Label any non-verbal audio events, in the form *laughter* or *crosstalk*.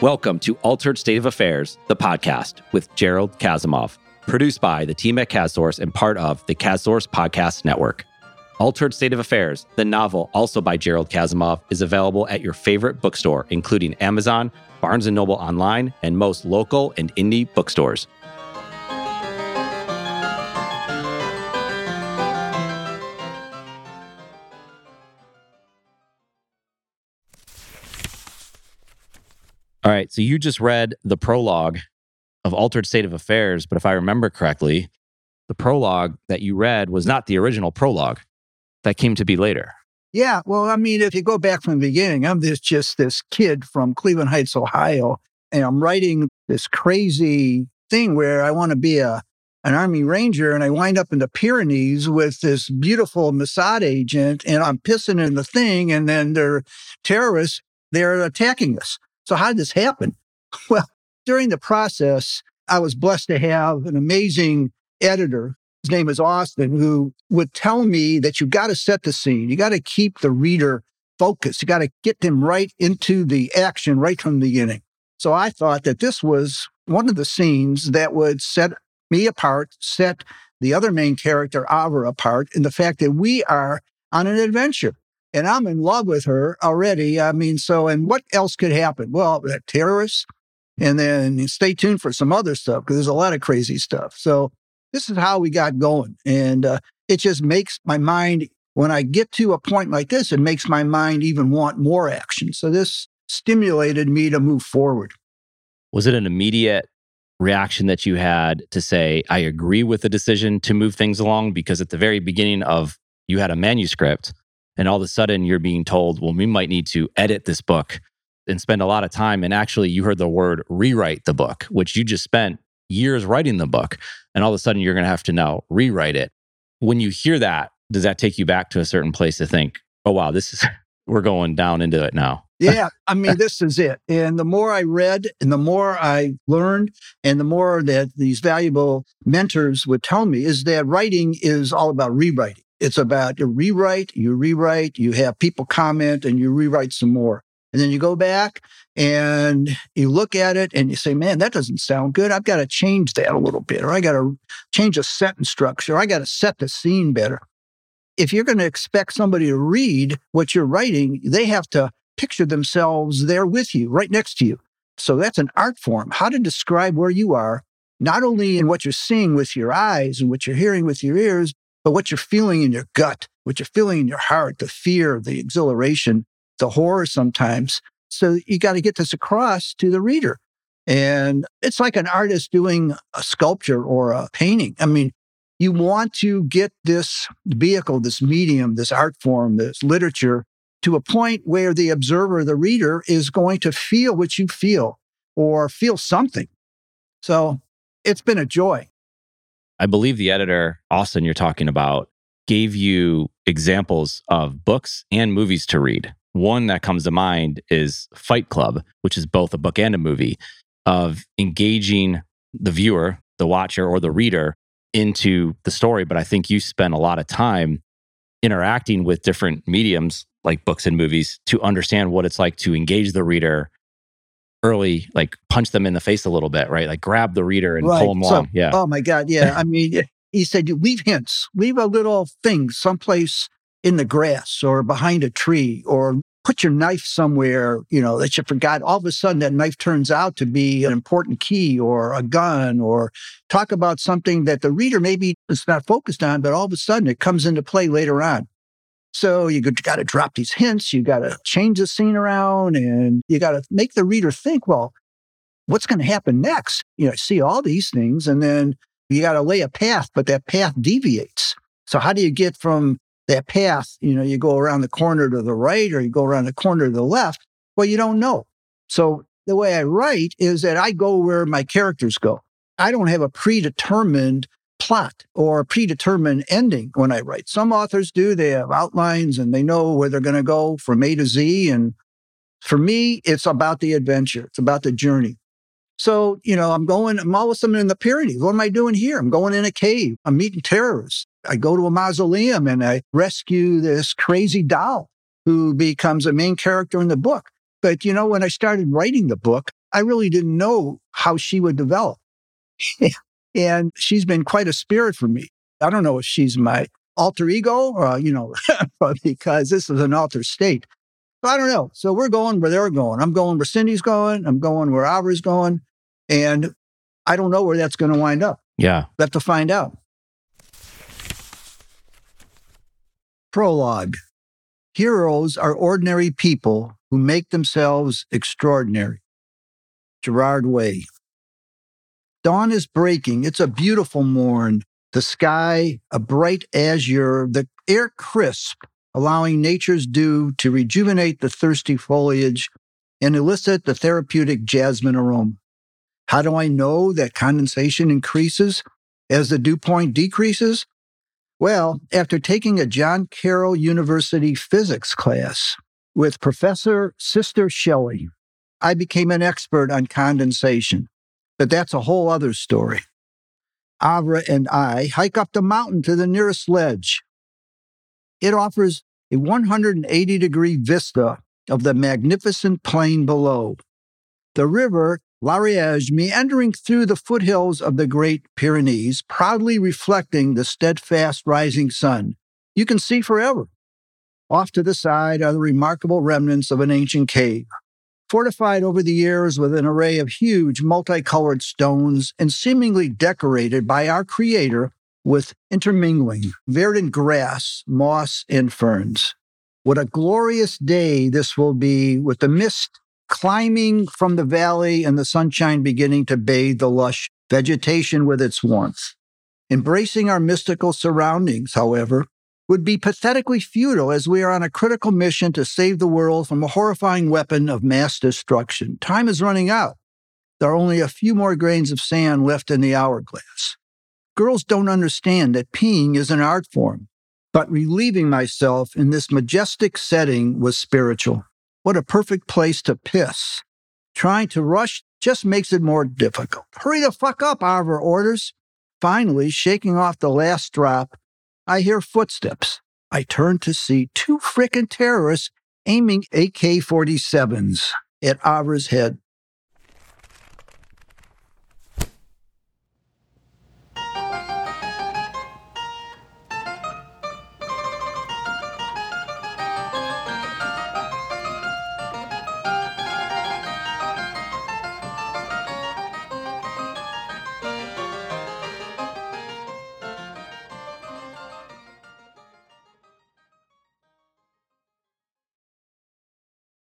Welcome to Altered State of Affairs, the podcast with Jerald Kasimov, produced by the team at KazSource and part of the KazSource Podcast Network. Altered State of Affairs, the novel, also by Jerald Kasimov, is available at your favorite bookstore, including Amazon, Barnes & Noble Online, and most local and indie bookstores. All right, so you just read the prologue of Altered State of Affairs, but if I remember correctly, the prologue that you read was not the original prologue that came to be later. Yeah, well, I mean, if you go back from the beginning, I'm this just this kid from Cleveland Heights, Ohio, and I'm writing this crazy thing where I want to be a an army ranger and I wind up in the Pyrenees with this beautiful Mossad agent and I'm pissing in the thing and then they're terrorists, they're attacking us. So how did this happen? *laughs* Well, during the process, I was blessed to have an amazing editor. His name is Austin, who would tell me that you got to set the scene. You got to keep the reader focused. You got to get them right into the action right from the beginning. So I thought that this was one of the scenes that would set me apart, set the other main character, Ava, apart in the fact that we are on an adventure and I'm in love with her already. I mean, so, and what else could happen? Well, terrorists, and then stay tuned for some other stuff because there's a lot of crazy stuff. So, this is how we got going. And uh, it just makes my mind, when I get to a point like this, it makes my mind even want more action. So, this stimulated me to move forward. Was it an immediate reaction that you had to say, I agree with the decision to move things along? Because at the very beginning of you had a manuscript and all of a sudden you're being told, well, we might need to edit this book and spend a lot of time. And actually, you heard the word rewrite the book, which you just spent years writing the book. And all of a sudden, you're going to have to now rewrite it. When you hear that, does that take you back to a certain place to think, oh, wow, this is, *laughs* we're going down into it now? *laughs* yeah, I mean, this is it. And the more I read and the more I learned, and the more that these valuable mentors would tell me is that writing is all about rewriting. It's about you rewrite, you rewrite, you have people comment, and you rewrite some more. And then you go back and you look at it and you say, man, that doesn't sound good. I've got to change that a little bit, or I got to change a sentence structure. I got to set the scene better. If you're going to expect somebody to read what you're writing, they have to picture themselves there with you, right next to you. So that's an art form. How to describe where you are, not only in what you're seeing with your eyes and what you're hearing with your ears, but what you're feeling in your gut, what you're feeling in your heart, the fear, the exhilaration, the horror sometimes. So you got to get this across to the reader. And it's like an artist doing a sculpture or a painting. I mean, you want to get this vehicle, this medium, this art form, this literature to a point where the observer, the reader, is going to feel what you feel or feel something. So it's been a joy. I believe the editor, Austin, you're talking about, gave you examples of books and movies to read. One that comes to mind is Fight Club, which is both a book and a movie, of engaging the viewer, the watcher, or the reader into the story. But I think you spent a lot of time interacting with different mediums like books and movies to understand what it's like to engage the reader early, like punch them in the face a little bit, right? Like grab the reader and right. pull them along. yeah. Oh my God. Yeah. I mean, *laughs* he said, leave hints, leave a little thing someplace in the grass or behind a tree or put your knife somewhere, you know, that you forgot. All of a sudden, that knife turns out to be an important key or a gun or talk about something that the reader maybe is not focused on, but all of a sudden it comes into play later on. So you got to drop these hints. You got to change the scene around and you got to make the reader think, well, what's going to happen next? You know, see all these things and then you got to lay a path, but that path deviates. So how do you get from that path? You know, you go around the corner to the right or you go around the corner to the left. Well, you don't know. So the way I write is that I go where my characters go. I don't have a predetermined plot or predetermined ending when I write. Some authors do, they have outlines and they know where they're going to go from A to Z. And for me, it's about the adventure, it's about the journey. So, you know, I'm going, I'm all of a sudden in the Pyrenees. What am I doing here? I'm going in a cave. I'm meeting terrorists. I go to a mausoleum and I rescue this crazy doll who becomes a main character in the book. But, you know, when I started writing the book, I really didn't know how she would develop. *laughs* and she's been quite a spirit for me. I don't know if she's my alter ego or, you know, *laughs* because this is an altered state. So I don't know. So we're going where they're going. I'm going where Cindy's going. I'm going where Aubrey's going. And I don't know where that's going to wind up. Yeah. We have to find out. Prologue Heroes are ordinary people who make themselves extraordinary. Gerard Way. Dawn is breaking. It's a beautiful morn. The sky, a bright azure, the air crisp, allowing nature's dew to rejuvenate the thirsty foliage and elicit the therapeutic jasmine aroma. How do I know that condensation increases as the dew point decreases? Well, after taking a John Carroll University physics class with Professor Sister Shelley, I became an expert on condensation. But that's a whole other story. Avra and I hike up the mountain to the nearest ledge. It offers a 180 degree vista of the magnificent plain below. The river l'Ariège meandering through the foothills of the Great Pyrenees, proudly reflecting the steadfast rising sun. You can see forever. Off to the side are the remarkable remnants of an ancient cave, fortified over the years with an array of huge multicolored stones and seemingly decorated by our Creator with intermingling verdant grass, moss, and ferns. What a glorious day this will be with the mist climbing from the valley and the sunshine beginning to bathe the lush vegetation with its warmth. Embracing our mystical surroundings, however, would be pathetically futile as we are on a critical mission to save the world from a horrifying weapon of mass destruction. Time is running out. There are only a few more grains of sand left in the hourglass. Girls don't understand that peeing is an art form, but relieving myself in this majestic setting was spiritual. What a perfect place to piss. Trying to rush just makes it more difficult. Hurry the fuck up, Avra orders. Finally, shaking off the last drop, I hear footsteps. I turn to see two frickin' terrorists aiming AK 47s at Avra's head.